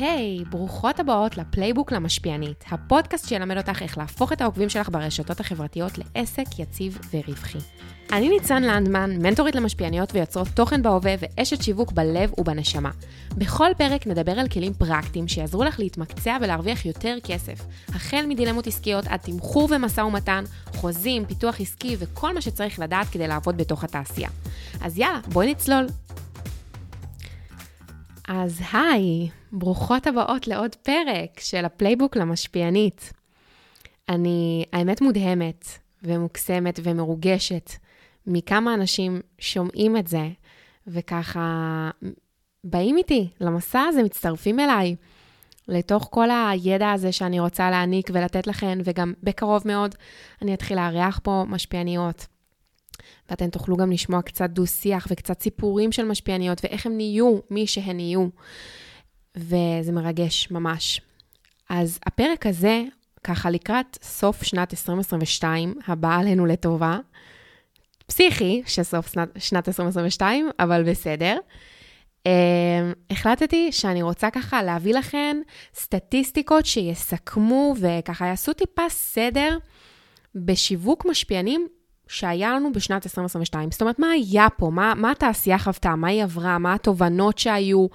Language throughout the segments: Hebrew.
היי, היי, ברוכות הבאות ל playbook למשפיענית, הפודקאסט שילמד אותך איך להפוך את העוקבים שלך ברשתות החברתיות לעסק יציב ורווחי. אני ניצן לנדמן, מנטורית למשפיעניות ויוצרות תוכן בהווה ואשת שיווק בלב ובנשמה. בכל פרק נדבר על כלים פרקטיים שיעזרו לך להתמקצע ולהרוויח יותר כסף, החל מדילמות עסקיות עד תמחור ומשא ומתן, חוזים, פיתוח עסקי וכל מה שצריך לדעת כדי לעבוד בתוך התעשייה. אז יאללה, בואי נצלול. אז היי, ברוכות הבאות לעוד פרק של ה playbook למשפיענית. אני, האמת, נדהמת ומוקסמת ומרוגשת מכמה אנשים שומעים את זה, וככה באים איתי למסע הזה, מצטרפים אליי, לתוך כל הידע הזה שאני רוצה להעניק ולתת לכן, וגם בקרוב מאוד אני אתחיל לארח פה משפיעניות. ואתן תוכלו גם לשמוע קצת דו-שיח וקצת סיפורים של משפיעניות ואיך הם נהיו מי שהן נהיו. וזה מרגש ממש. אז הפרק הזה, ככה לקראת סוף שנת 2022, הבאה עלינו לטובה, פסיכי שסוף שנת, שנת 2022, אבל בסדר. Um, החלטתי שאני רוצה ככה להביא לכן סטטיסטיקות שיסכמו וככה יעשו טיפה סדר בשיווק משפיענים שהיה לנו בשנת 2022. זאת אומרת, מה היה פה? מה, מה התעשייה חוותה? מה היא עברה? מה התובנות שהיו?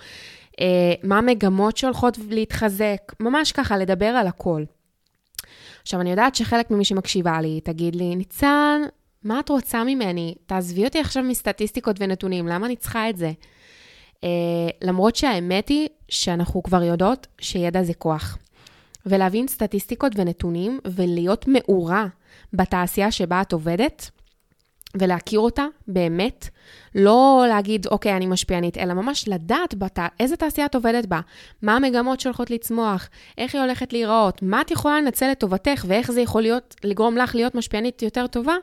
אה, מה המגמות שהולכות להתחזק? ממש ככה, לדבר על הכל. עכשיו, אני יודעת שחלק ממי שמקשיבה לי תגיד לי, ניצן, מה את רוצה ממני? תעזבי אותי עכשיו מסטטיסטיקות ונתונים, למה אני צריכה את זה? אה, למרות שהאמת היא שאנחנו כבר יודעות שידע זה כוח. ולהבין סטטיסטיקות ונתונים ולהיות מעורה בתעשייה שבה את עובדת, ולהכיר אותה באמת, לא להגיד, אוקיי, אני משפיענית, אלא ממש לדעת בת... איזה תעשייה את עובדת בה, מה המגמות שהולכות לצמוח, איך היא הולכת להיראות, מה את יכולה לנצל לטובתך ואיך זה יכול להיות, לגרום לך להיות משפיענית יותר טובה,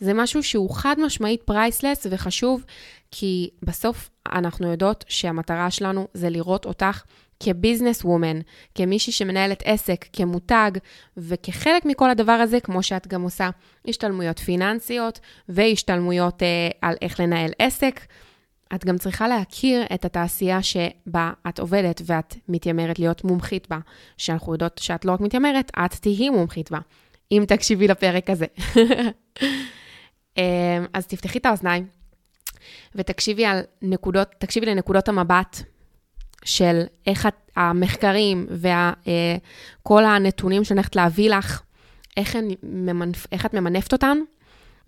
זה משהו שהוא חד משמעית priceless וחשוב, כי בסוף אנחנו יודעות שהמטרה שלנו זה לראות אותך כ business woman, כמישהי שמנהלת עסק, כמותג, וכחלק מכל הדבר הזה, כמו שאת גם עושה השתלמויות פיננסיות והשתלמויות אה, על איך לנהל עסק, את גם צריכה להכיר את התעשייה שבה את עובדת ואת מתיימרת להיות מומחית בה, שאנחנו יודעות שאת לא רק מתיימרת, את תהיי מומחית בה, אם תקשיבי לפרק הזה. אה, אז תפתחי את האוזניים ותקשיבי על נקודות, תקשיבי לנקודות המבט של איך המחקרים וכל אה, הנתונים שאני הולכת להביא לך, איך, ממנפ, איך את ממנפת אותן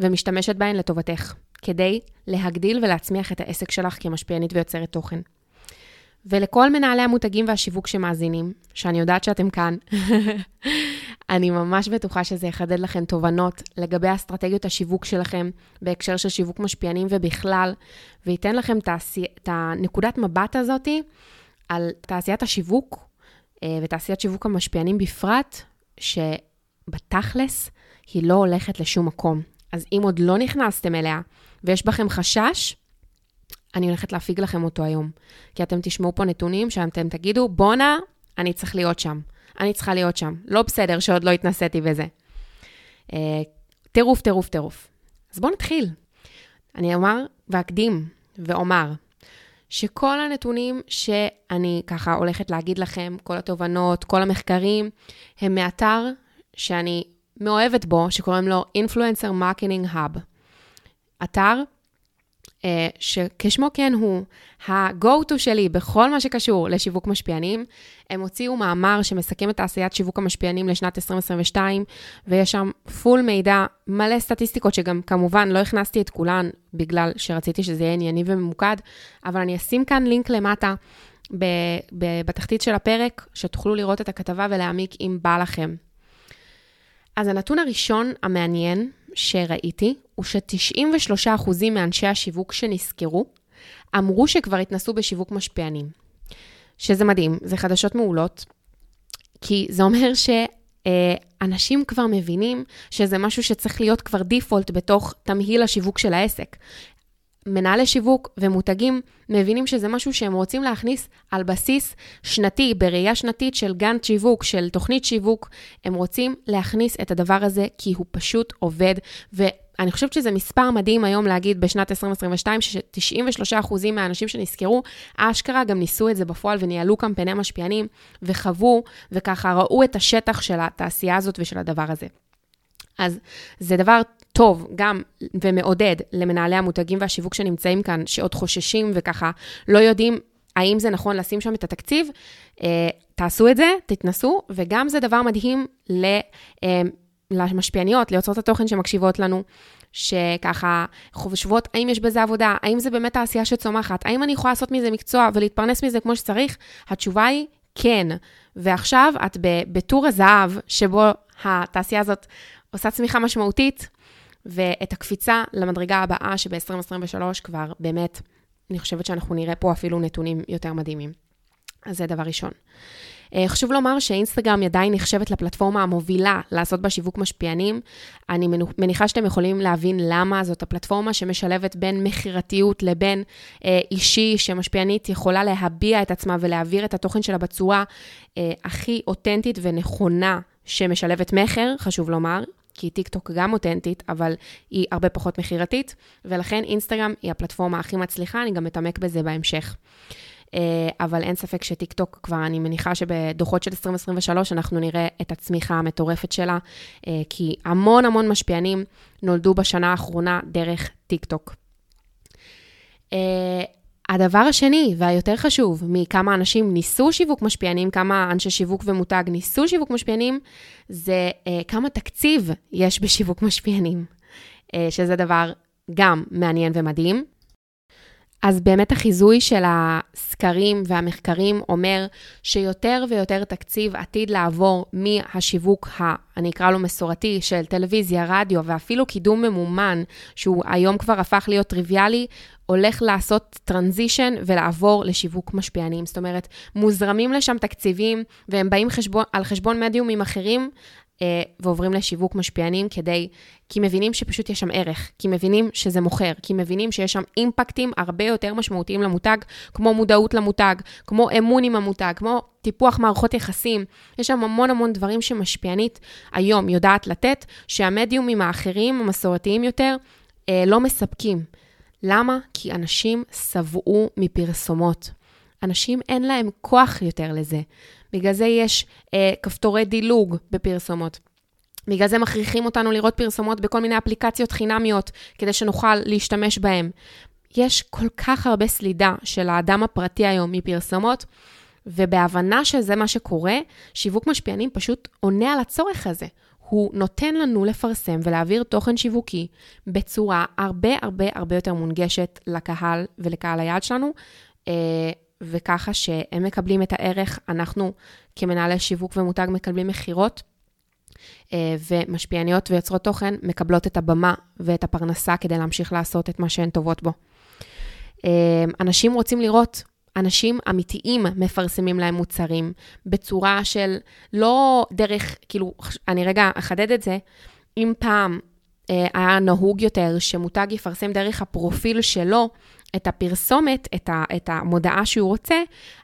ומשתמשת בהן לטובתך, כדי להגדיל ולהצמיח את העסק שלך כמשפיענית ויוצרת תוכן. ולכל מנהלי המותגים והשיווק שמאזינים, שאני יודעת שאתם כאן, אני ממש בטוחה שזה יחדד לכם תובנות לגבי אסטרטגיות השיווק שלכם בהקשר של שיווק משפיענים ובכלל, וייתן לכם את הנקודת מבט הזאתי על תעשיית השיווק אה, ותעשיית שיווק המשפיענים בפרט, שבתכלס היא לא הולכת לשום מקום. אז אם עוד לא נכנסתם אליה ויש בכם חשש, אני הולכת להפיג לכם אותו היום. כי אתם תשמעו פה נתונים שאתם תגידו, בואנה, אני צריך להיות שם. אני צריכה להיות שם. לא בסדר שעוד לא התנסיתי בזה. אה, טירוף, טירוף, טירוף. אז בואו נתחיל. אני אומר ואקדים ואומר שכל הנתונים שאני ככה הולכת להגיד לכם, כל התובנות, כל המחקרים, הם מאתר שאני מאוהבת בו, שקוראים לו Influencer Marketing Hub. אתר שכשמו כן הוא ה-go-to שלי בכל מה שקשור לשיווק משפיענים. הם הוציאו מאמר שמסכם את תעשיית שיווק המשפיענים לשנת 2022, ויש שם פול מידע, מלא סטטיסטיקות, שגם כמובן לא הכנסתי את כולן, בגלל שרציתי שזה יהיה ענייני וממוקד, אבל אני אשים כאן לינק למטה. בתחתית של הפרק, שתוכלו לראות את הכתבה ולהעמיק אם בא לכם. אז הנתון הראשון המעניין שראיתי הוא ש-93% מאנשי השיווק שנסקרו אמרו שכבר התנסו בשיווק משפיענים. שזה מדהים, זה חדשות מעולות, כי זה אומר שאנשים כבר מבינים שזה משהו שצריך להיות כבר דיפולט בתוך תמהיל השיווק של העסק. מנהלי שיווק ומותגים מבינים שזה משהו שהם רוצים להכניס על בסיס שנתי, בראייה שנתית של גאנט שיווק, של תוכנית שיווק. הם רוצים להכניס את הדבר הזה כי הוא פשוט עובד, אני חושבת שזה מספר מדהים היום להגיד בשנת 2022, ש-93% מהאנשים שנסקרו, אשכרה גם ניסו את זה בפועל וניהלו קמפייני משפיענים, וחוו, וככה ראו את השטח של התעשייה הזאת ושל הדבר הזה. אז זה דבר טוב גם ומעודד למנהלי המותגים והשיווק שנמצאים כאן, שעוד חוששים וככה לא יודעים האם זה נכון לשים שם את התקציב. אה, תעשו את זה, תתנסו, וגם זה דבר מדהים. אה, למשפיעניות, ליוצרות התוכן שמקשיבות לנו, שככה חושבות, האם יש בזה עבודה, האם זה באמת תעשייה שצומחת, האם אני יכולה לעשות מזה מקצוע ולהתפרנס מזה כמו שצריך? התשובה היא כן. ועכשיו את בטור הזהב, שבו התעשייה הזאת עושה צמיחה משמעותית, ואת הקפיצה למדרגה הבאה, שב-2023 כבר באמת, אני חושבת שאנחנו נראה פה אפילו נתונים יותר מדהימים. אז זה דבר ראשון. אה, חשוב לומר שאינסטגרם עדיין נחשבת לפלטפורמה המובילה לעשות בה שיווק משפיענים. אני מניחה שאתם יכולים להבין למה זאת הפלטפורמה שמשלבת בין מכירתיות לבין אה, אישי, שמשפיענית יכולה להביע את עצמה ולהעביר את התוכן שלה בצורה אה, הכי אותנטית ונכונה שמשלבת מכר, חשוב לומר. כי טיקטוק גם אותנטית, אבל היא הרבה פחות מכירתית, ולכן אינסטגרם היא הפלטפורמה הכי מצליחה, אני גם אתעמק בזה בהמשך. אה, אבל אין ספק שטיקטוק כבר, אני מניחה שבדוחות של 2023 אנחנו נראה את הצמיחה המטורפת שלה, אה, כי המון המון משפיענים נולדו בשנה האחרונה דרך טיקטוק. אה, הדבר השני והיותר חשוב, מכמה אנשים ניסו שיווק משפיענים, כמה אנשי שיווק ומותג ניסו שיווק משפיענים, זה כמה תקציב יש בשיווק משפיענים, שזה דבר גם מעניין ומדהים. אז באמת החיזוי של הסקרים והמחקרים אומר שיותר ויותר תקציב עתיד לעבור מהשיווק, ה, אני אקרא לו מסורתי, של טלוויזיה, רדיו ואפילו קידום ממומן, שהוא היום כבר הפך להיות טריוויאלי, הולך לעשות טרנזישן ולעבור לשיווק משפיענים. זאת אומרת, מוזרמים לשם תקציבים והם באים חשבון, על חשבון מדיומים אחרים, ועוברים לשיווק משפיענים כדי, כי מבינים שפשוט יש שם ערך, כי מבינים שזה מוכר, כי מבינים שיש שם אימפקטים הרבה יותר משמעותיים למותג, כמו מודעות למותג, כמו אמון עם המותג, כמו טיפוח מערכות יחסים. יש שם המון המון דברים שמשפיענית היום יודעת לתת, שהמדיומים האחרים, המסורתיים יותר, אה, לא מספקים. למה? כי אנשים שבעו מפרסומות. אנשים אין להם כוח יותר לזה. בגלל זה יש אה, כפתורי דילוג בפרסומות. בגלל זה מכריחים אותנו לראות פרסומות בכל מיני אפליקציות חינמיות, כדי שנוכל להשתמש בהן. יש כל כך הרבה סלידה של האדם הפרטי היום מפרסומות, ובהבנה שזה מה שקורה, שיווק משפיענים פשוט עונה על הצורך הזה. הוא נותן לנו לפרסם ולהעביר תוכן שיווקי בצורה הרבה הרבה הרבה יותר מונגשת לקהל ולקהל היעד שלנו, אה, וככה שהם מקבלים את הערך, אנחנו כמנהלי שיווק ומותג מקבלים מכירות, אה, ומשפיעניות ויוצרות תוכן מקבלות את הבמה ואת הפרנסה כדי להמשיך לעשות את מה שהן טובות בו. אה, אנשים רוצים לראות אנשים אמיתיים מפרסמים להם מוצרים בצורה של לא דרך, כאילו, אני רגע אחדד את זה, אם פעם אה, היה נהוג יותר שמותג יפרסם דרך הפרופיל שלו את הפרסומת, את, ה, את המודעה שהוא רוצה,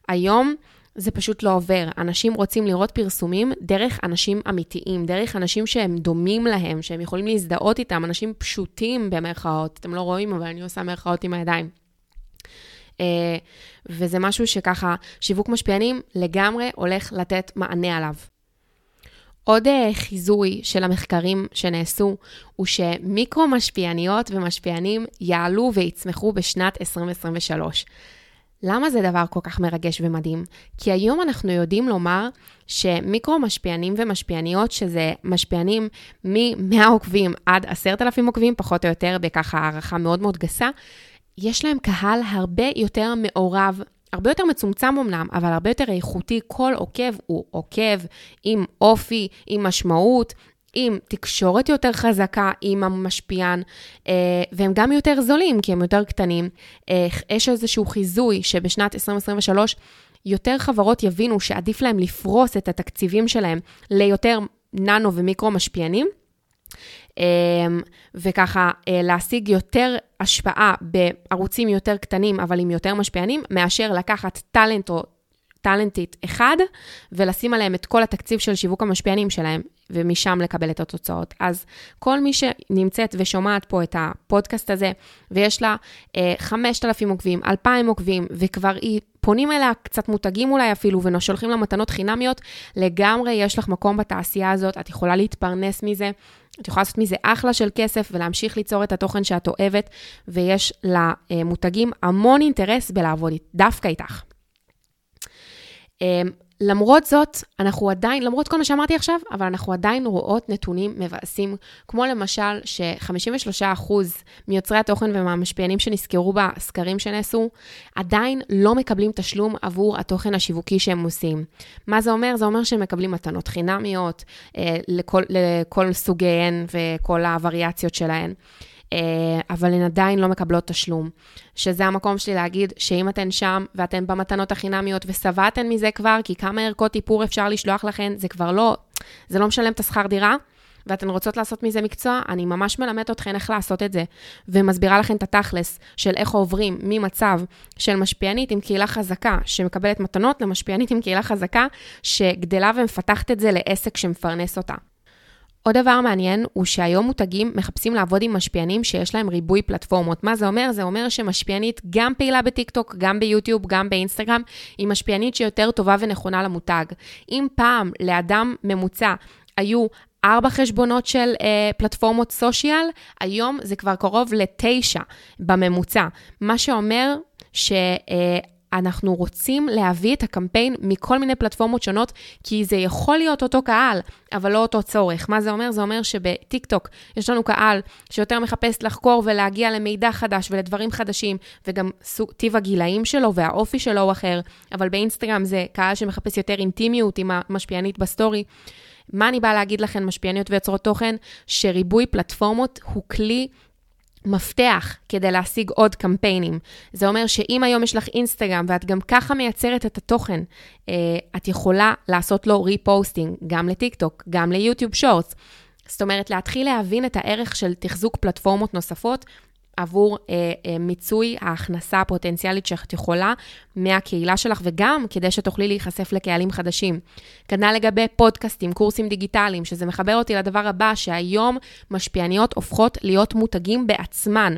היום זה פשוט לא עובר. אנשים רוצים לראות פרסומים דרך אנשים אמיתיים, דרך אנשים שהם דומים להם, שהם יכולים להזדהות איתם, אנשים פשוטים במרכאות. אתם לא רואים, אבל אני עושה מרכאות עם הידיים. Uh, וזה משהו שככה, שיווק משפיענים לגמרי הולך לתת מענה עליו. עוד אה, חיזוי של המחקרים שנעשו הוא שמיקרו משפיעניות ומשפיענים יעלו ויצמחו בשנת 2023. למה זה דבר כל כך מרגש ומדהים? כי היום אנחנו יודעים לומר שמיקרו משפיענים ומשפיעניות, שזה משפיענים מ-100 עוקבים עד 10,000 עוקבים, פחות או יותר, בככה הערכה מאוד מאוד גסה, יש להם קהל הרבה יותר מעורב הרבה יותר מצומצם אמנם, אבל הרבה יותר איכותי. כל עוקב הוא עוקב עם אופי, עם משמעות, עם תקשורת יותר חזקה עם המשפיען, אה, והם גם יותר זולים, כי הם יותר קטנים. אה, יש איזשהו חיזוי שבשנת 2023 יותר חברות יבינו שעדיף להם לפרוס את התקציבים שלהם ליותר ננו ומיקרו משפיענים. אמ, וככה אה, להשיג יותר השפעה בערוצים יותר קטנים, אבל עם יותר משפיענים, מאשר לקחת טאלנט או טאלנטית אחד, ולשים עליהם את כל התקציב של שיווק המשפיענים שלהם, ומשם לקבל את התוצאות. אז כל מי שנמצאת ושומעת פה את הפודקאסט הזה, ויש לה אה, 5,000 עוקבים, 2,000 עוקבים, וכבר היא, פונים אליה קצת מותגים אולי אפילו, ושולחים לה מתנות חינמיות, לגמרי יש לך מקום בתעשייה הזאת, את יכולה להתפרנס מזה. את יכולה לעשות מזה אחלה של כסף ולהמשיך ליצור את התוכן שאת אוהבת, ויש למותגים המון אינטרס בלעבוד דווקא איתך. למרות זאת, אנחנו עדיין, למרות כל מה שאמרתי עכשיו, אבל אנחנו עדיין רואות נתונים מבאסים, כמו למשל ש-53% מיוצרי התוכן ומהמשפיענים שנסקרו בסקרים שנעשו, עדיין לא מקבלים תשלום עבור התוכן השיווקי שהם עושים. מה זה אומר? זה אומר שהם מקבלים מתנות חינמיות אה, לכל, לכל סוגיהן וכל הווריאציות שלהן. אה, אבל הן עדיין לא מקבלות תשלום. שזה המקום שלי להגיד שאם אתן שם ואתן במתנות החינמיות ושבעתן מזה כבר, כי כמה ערכות איפור אפשר לשלוח לכן, זה כבר לא, זה לא משלם את השכר דירה. ואתן רוצות לעשות מזה מקצוע, אני ממש מלמדת אתכן איך לעשות את זה, ומסבירה לכן את התכלס של איך עוברים ממצב של משפיענית עם קהילה חזקה שמקבלת מתנות, למשפיענית עם קהילה חזקה שגדלה ומפתחת את זה לעסק שמפרנס אותה. עוד דבר מעניין הוא שהיום מותגים מחפשים לעבוד עם משפיענים שיש להם ריבוי פלטפורמות. מה זה אומר? זה אומר שמשפיענית גם פעילה בטיקטוק, גם ביוטיוב, גם באינסטגרם, היא משפיענית שיותר טובה ונכונה למותג. אם פעם לאדם ממוצע היו ארבע חשבונות של אה, פלטפורמות סושיאל, היום זה כבר קרוב לתשע בממוצע. מה שאומר ש... אה, אנחנו רוצים להביא את הקמפיין מכל מיני פלטפורמות שונות, כי זה יכול להיות אותו קהל, אבל לא אותו צורך. מה זה אומר? זה אומר שבטיקטוק יש לנו קהל שיותר מחפש לחקור ולהגיע למידע חדש ולדברים חדשים, וגם טיב הגילאים שלו והאופי שלו הוא אחר, אבל באינסטגרם זה קהל שמחפש יותר אינטימיות עם המשפיענית בסטורי. מה אני באה להגיד לכם, משפיעניות ויוצרות תוכן? שריבוי פלטפורמות הוא כלי מפתח כדי להשיג עוד קמפיינים. זה אומר שאם היום יש לך אינסטגרם ואת גם ככה מייצרת את התוכן, אה, את יכולה לעשות לו reposting, גם לטיקטוק, גם ל YouTube Shorts. זאת אומרת, להתחיל להבין את הערך של תחזוק פלטפורמות נוספות עבור אה, אה, מיצוי ההכנסה הפוטנציאלית שאת יכולה מהקהילה שלך, וגם כדי שתוכלי להיחשף לקהלים חדשים. כנ"ל לגבי פודקאסטים, קורסים דיגיטליים, שזה מחבר אותי לדבר הבא, שהיום משפיעניות הופכות להיות מותגים בעצמן.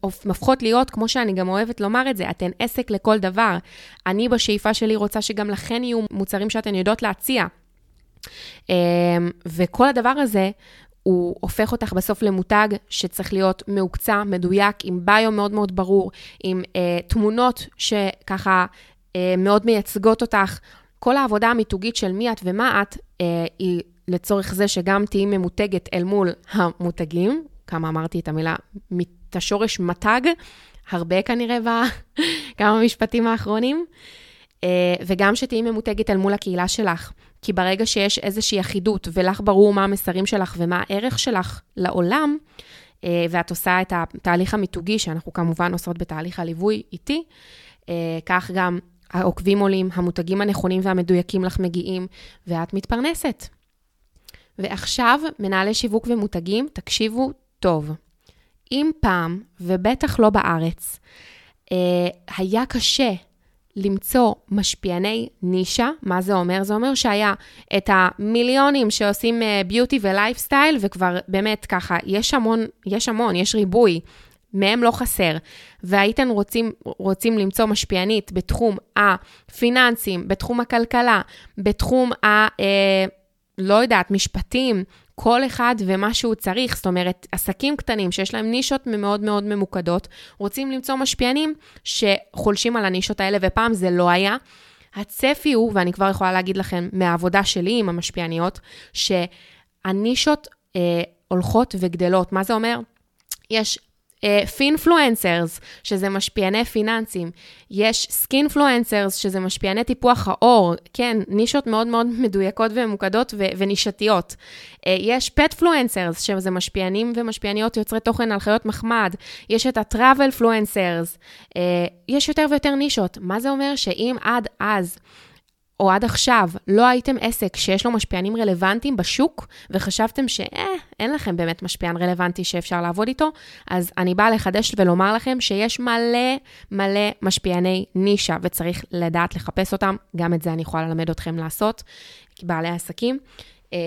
הופכות להיות, כמו שאני גם אוהבת לומר את זה, אתן עסק לכל דבר. אני בשאיפה שלי רוצה שגם לכן יהיו מוצרים שאתן יודעות להציע. אמ, וכל הדבר הזה הוא הופך אותך בסוף למותג שצריך להיות מהוקצע, מדויק, עם ביו מאוד מאוד ברור, עם אה, תמונות שככה אה, מאוד מייצגות אותך. כל העבודה המיתוגית של מי את ומה את, אה, היא לצורך זה שגם תהיי ממותגת אל מול המותגים, כמה אמרתי את המילה, את השורש מתג, הרבה כנראה בכמה משפטים האחרונים, אה, וגם שתהיי ממותגת אל מול הקהילה שלך. כי ברגע שיש איזושהי אחידות ולך ברור מה המסרים שלך ומה הערך שלך לעולם, אה, ואת עושה את התהליך המיתוגי, שאנחנו כמובן עושות בתהליך הליווי איתי, אה, כך גם העוקבים עולים, המותגים הנכונים והמדויקים לך מגיעים, ואת מתפרנסת. ועכשיו, מנהלי שיווק ומותגים, תקשיבו טוב. אם פעם, ובטח לא בארץ, אה, היה קשה למצוא משפיעני נישה, מה זה אומר? זה אומר שהיה את המיליונים שעושים ביוטי uh, ולייפסטייל, וכבר באמת ככה, יש המון, יש המון, יש ריבוי, מהם לא חסר. והייתם רוצים, רוצים למצוא משפיענית בתחום הפיננסים, בתחום הכלכלה, בתחום ה... Uh, לא יודעת, משפטים, כל אחד ומה שהוא צריך. זאת אומרת, עסקים קטנים שיש להם נישות מאוד מאוד ממוקדות, רוצים למצוא משפיענים שחולשים על הנישות האלה, ופעם זה לא היה. הצפי הוא, ואני כבר יכולה להגיד לכם מהעבודה שלי עם המשפיעניות, שהנישות אה, הולכות וגדלות. מה זה אומר? יש פינפלואנסרס, uh, שזה משפיעני פיננסים. יש skinfluencers, שזה משפיעני טיפוח העור. כן, נישות מאוד מאוד מדויקות וממוקדות ו- ונישתיות. אה, יש petfluencers, שזה משפיענים ומשפיעניות יוצרי תוכן על חיות מחמד. יש את הטראבל-פלואנסרס. Uh, יש יותר ויותר נישות. מה זה אומר? שאם עד אז... או עד עכשיו לא הייתם עסק שיש לו משפיענים רלוונטיים בשוק, וחשבתם שאין אה, לכם באמת משפיען רלוונטי שאפשר לעבוד איתו, אז אני באה לחדש ולומר לכם שיש מלא מלא משפיעני נישה, וצריך לדעת לחפש אותם, גם את זה אני יכולה ללמד אתכם לעשות, כבעלי עסקים. אה,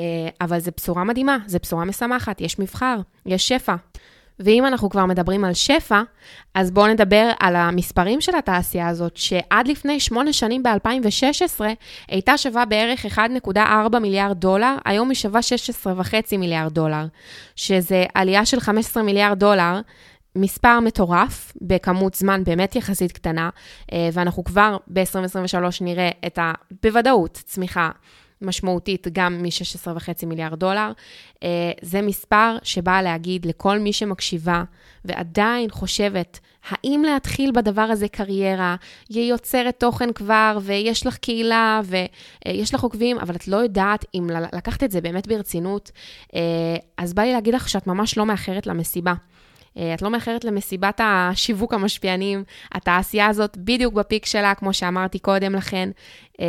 אבל זו בשורה מדהימה, זו בשורה משמחת, יש מבחר, יש שפע. ואם אנחנו כבר מדברים על שפע, אז בואו נדבר על המספרים של התעשייה הזאת, שעד לפני שמונה שנים ב-2016 הייתה שווה בערך 1.4 מיליארד דולר, היום היא שווה 16.5 מיליארד דולר, שזה עלייה של 15 מיליארד דולר. מספר מטורף בכמות זמן באמת יחסית קטנה, אה, ואנחנו כבר ב-2023 נראה את ה... בוודאות צמיחה משמעותית גם מ-16.5 מיליארד דולר. אה, זה מספר שבא להגיד לכל מי שמקשיבה ועדיין חושבת, האם להתחיל בדבר הזה קריירה, היא יוצרת תוכן כבר, ויש לך קהילה, ויש לך עוקבים, אבל את לא יודעת אם לקחת את זה באמת ברצינות, אה, אז בא לי להגיד לך שאת ממש לא מאחרת למסיבה. אה, את לא מאחרת למסיבת השיווק המשפיענים. התעשייה הזאת בדיוק בפיק שלה, כמו שאמרתי קודם לכן, אה,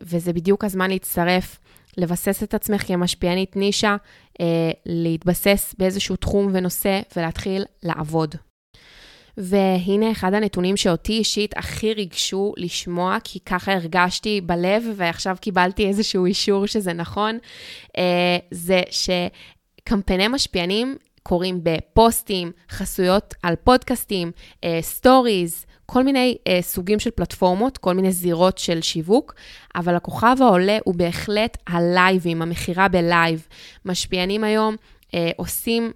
וזה בדיוק הזמן להצטרף, לבסס את עצמך כמשפיענית נישה, אה, להתבסס באיזשהו תחום ונושא ולהתחיל לעבוד. והנה אחד הנתונים שאותי אישית הכי ריגשו לשמוע, כי ככה הרגשתי בלב, ועכשיו קיבלתי איזשהו אישור שזה נכון, זה שקמפייני משפיענים קורים בפוסטים, חסויות על פודקאסטים, סטוריז, אה, כל מיני אה, סוגים של פלטפורמות, כל מיני זירות של שיווק, אבל הכוכב העולה הוא בהחלט הלייבים, המכירה בלייב. משפיענים היום אה, עושים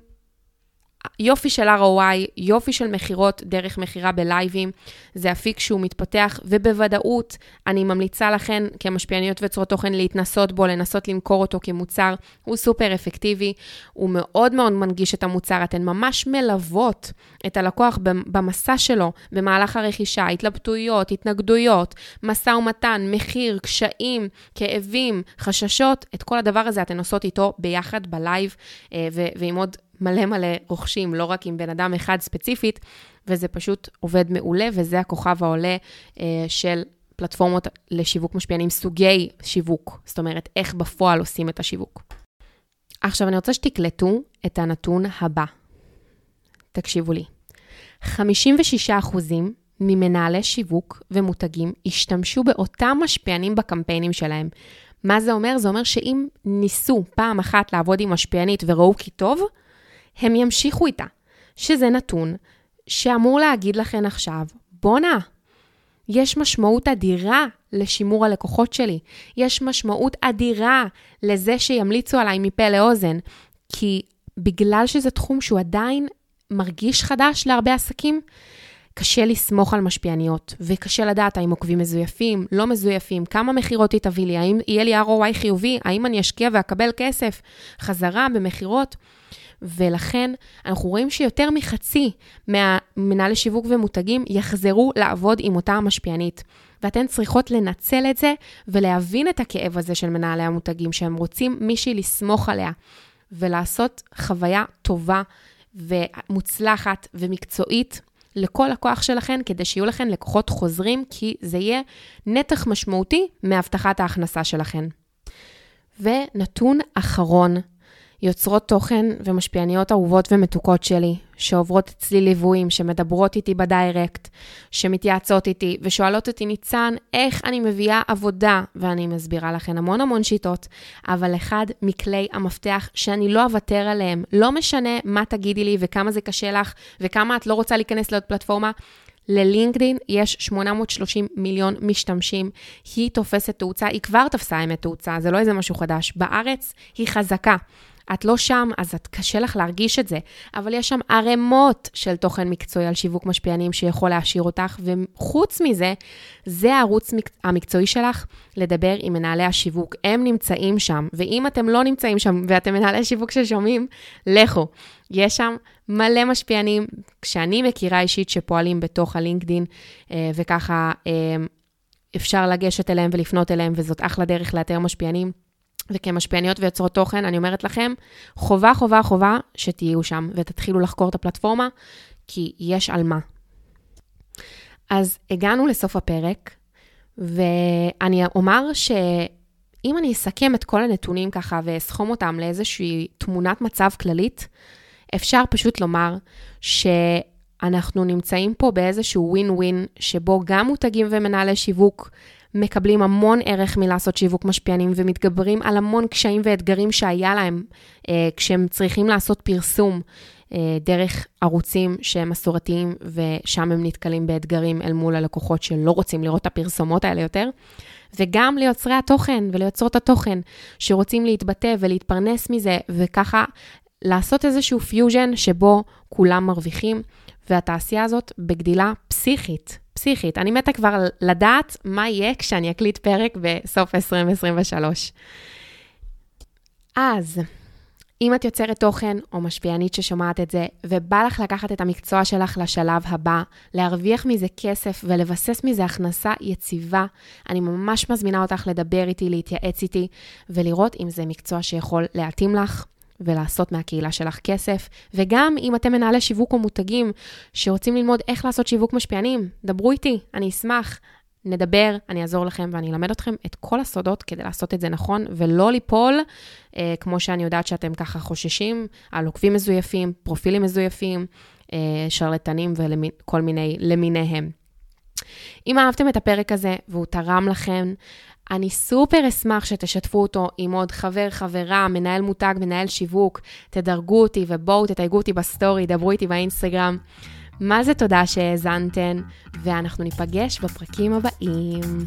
יופי של ROI, יופי של מכירות דרך מכירה בלייבים, זה אפיק שהוא מתפתח, ובוודאות אני ממליצה לכן כמשפיעניות ויוצרות תוכן להתנסות בו, לנסות למכור אותו כמוצר, הוא סופר אפקטיבי, הוא מאוד מאוד מנגיש את המוצר, אתן ממש מלוות את הלקוח במסע שלו, במהלך הרכישה, התלבטויות, התנגדויות, משא ומתן, מחיר, קשיים, כאבים, חששות, את כל הדבר הזה אתן עושות איתו ביחד בלייב, אה, ועם עוד מלא מלא רוכשים, לא רק עם בן אדם אחד ספציפית, וזה פשוט עובד מעולה, וזה הכוכב העולה אה, של פלטפורמות לשיווק משפיענים, סוגי שיווק, זאת אומרת, איך בפועל עושים את השיווק. עכשיו, אני רוצה שתקלטו את הנתון הבא. תקשיבו לי. 56% ממנהלי שיווק ומותגים השתמשו באותם משפיענים בקמפיינים שלהם. מה זה אומר? זה אומר שאם ניסו פעם אחת לעבוד עם משפיענית וראו כי טוב, הם ימשיכו איתה, שזה נתון שאמור להגיד לכן עכשיו, בואנה, יש משמעות אדירה לשימור הלקוחות שלי. יש משמעות אדירה לזה שימליצו עליי מפה לאוזן, כי בגלל שזה תחום שהוא עדיין מרגיש חדש להרבה עסקים, קשה לסמוך על משפיעניות, וקשה לדעת האם עוקבים מזויפים, לא מזויפים, כמה מכירות היא תביא לי, האם יהיה לי ROI חיובי, האם אני אשקיע ואקבל כסף חזרה במכירות. ולכן אנחנו רואים שיותר מחצי מהמנהלי שיווק ומותגים יחזרו לעבוד עם אותה המשפיענית. ואתן צריכות לנצל את זה ולהבין את הכאב הזה של מנהלי המותגים, שהם רוצים מישהי לסמוך עליה, ולעשות חוויה טובה ומוצלחת ומקצועית לכל לקוח שלכן, כדי שיהיו לכן לקוחות חוזרים, כי זה יהיה נתח משמעותי מהבטחת ההכנסה שלכן. ונתון אחרון יוצרות תוכן ומשפיעניות אהובות ומתוקות שלי, שעוברות אצלי ליוויים, שמדברות איתי בדיירקט, שמתייעצות איתי ושואלות אותי, ניצן, איך אני מביאה עבודה? ואני מסבירה לכן המון המון שיטות, אבל אחד מכלי המפתח שאני לא אוותר עליהם, לא משנה מה תגידי לי וכמה זה קשה לך וכמה את לא רוצה להיכנס לעוד פלטפורמה, ללינקדין יש 830 מיליון משתמשים. היא תופסת תאוצה, היא כבר תפסה אמת תאוצה, זה לא איזה משהו חדש. בארץ היא חזקה. את לא שם, אז את קשה לך להרגיש את זה, אבל יש שם ערימות של תוכן מקצועי על שיווק משפיענים שיכול להעשיר אותך, וחוץ מזה, זה הערוץ המקצועי שלך לדבר עם מנהלי השיווק. הם נמצאים שם, ואם אתם לא נמצאים שם ואתם מנהלי שיווק ששומעים, לכו. יש שם מלא משפיענים, שאני מכירה אישית שפועלים בתוך הלינקדין, אה, וככה אה, אפשר לגשת אליהם ולפנות אליהם, וזאת אחלה דרך לאתר משפיענים. וכמשפיעניות ויוצרות תוכן, אני אומרת לכם, חובה, חובה, חובה שתהיו שם ותתחילו לחקור את הפלטפורמה, כי יש על מה. אז הגענו לסוף הפרק, ואני אומר שאם אני אסכם את כל הנתונים ככה ואסכום אותם לאיזושהי תמונת מצב כללית, אפשר פשוט לומר שאנחנו נמצאים פה באיזשהו ווין ווין, שבו גם מותגים ומנהלי שיווק מקבלים המון ערך מלעשות שיווק משפיענים ומתגברים על המון קשיים ואתגרים שהיה להם אה, כשהם צריכים לעשות פרסום אה, דרך ערוצים שהם מסורתיים ושם הם נתקלים באתגרים אל מול הלקוחות שלא רוצים לראות את הפרסומות האלה יותר. וגם ליוצרי התוכן וליוצרות התוכן שרוצים להתבטא ולהתפרנס מזה, וככה לעשות איזשהו פיוז'ן שבו כולם מרוויחים, והתעשייה הזאת בגדילה פסיכית, פסיכית. אני מתה כבר לדעת מה יהיה כשאני אקליט פרק בסוף 2023. אז, אם את יוצרת תוכן או משפיענית ששומעת את זה, ובא לך לקחת את המקצוע שלך לשלב הבא, להרוויח מזה כסף ולבסס מזה הכנסה יציבה, אני ממש מזמינה אותך לדבר איתי, להתייעץ איתי, ולראות אם זה מקצוע שיכול להתאים לך. ולעשות מהקהילה שלך כסף. וגם אם אתם מנהלי שיווק או מותגים שרוצים ללמוד איך לעשות שיווק משפיענים, דברו איתי, אני אשמח. נדבר, אני אעזור לכם ואני אלמד אתכם את כל הסודות כדי לעשות את זה נכון, ולא ליפול, אה, כמו שאני יודעת שאתם ככה חוששים, על עוקבים מזויפים, פרופילים מזויפים, אה, שרלטנים וכל מיני למיניהם. אם אהבתם את הפרק הזה והוא תרם לכם, אני סופר אשמח שתשתפו אותו עם עוד חבר, חברה, מנהל מותג, מנהל שיווק, תדרגו אותי ובואו תתייגו אותי בסטורי, דברו איתי באינסטגרם. מה זה תודה שהאזנתן, ואנחנו ניפגש בפרקים הבאים.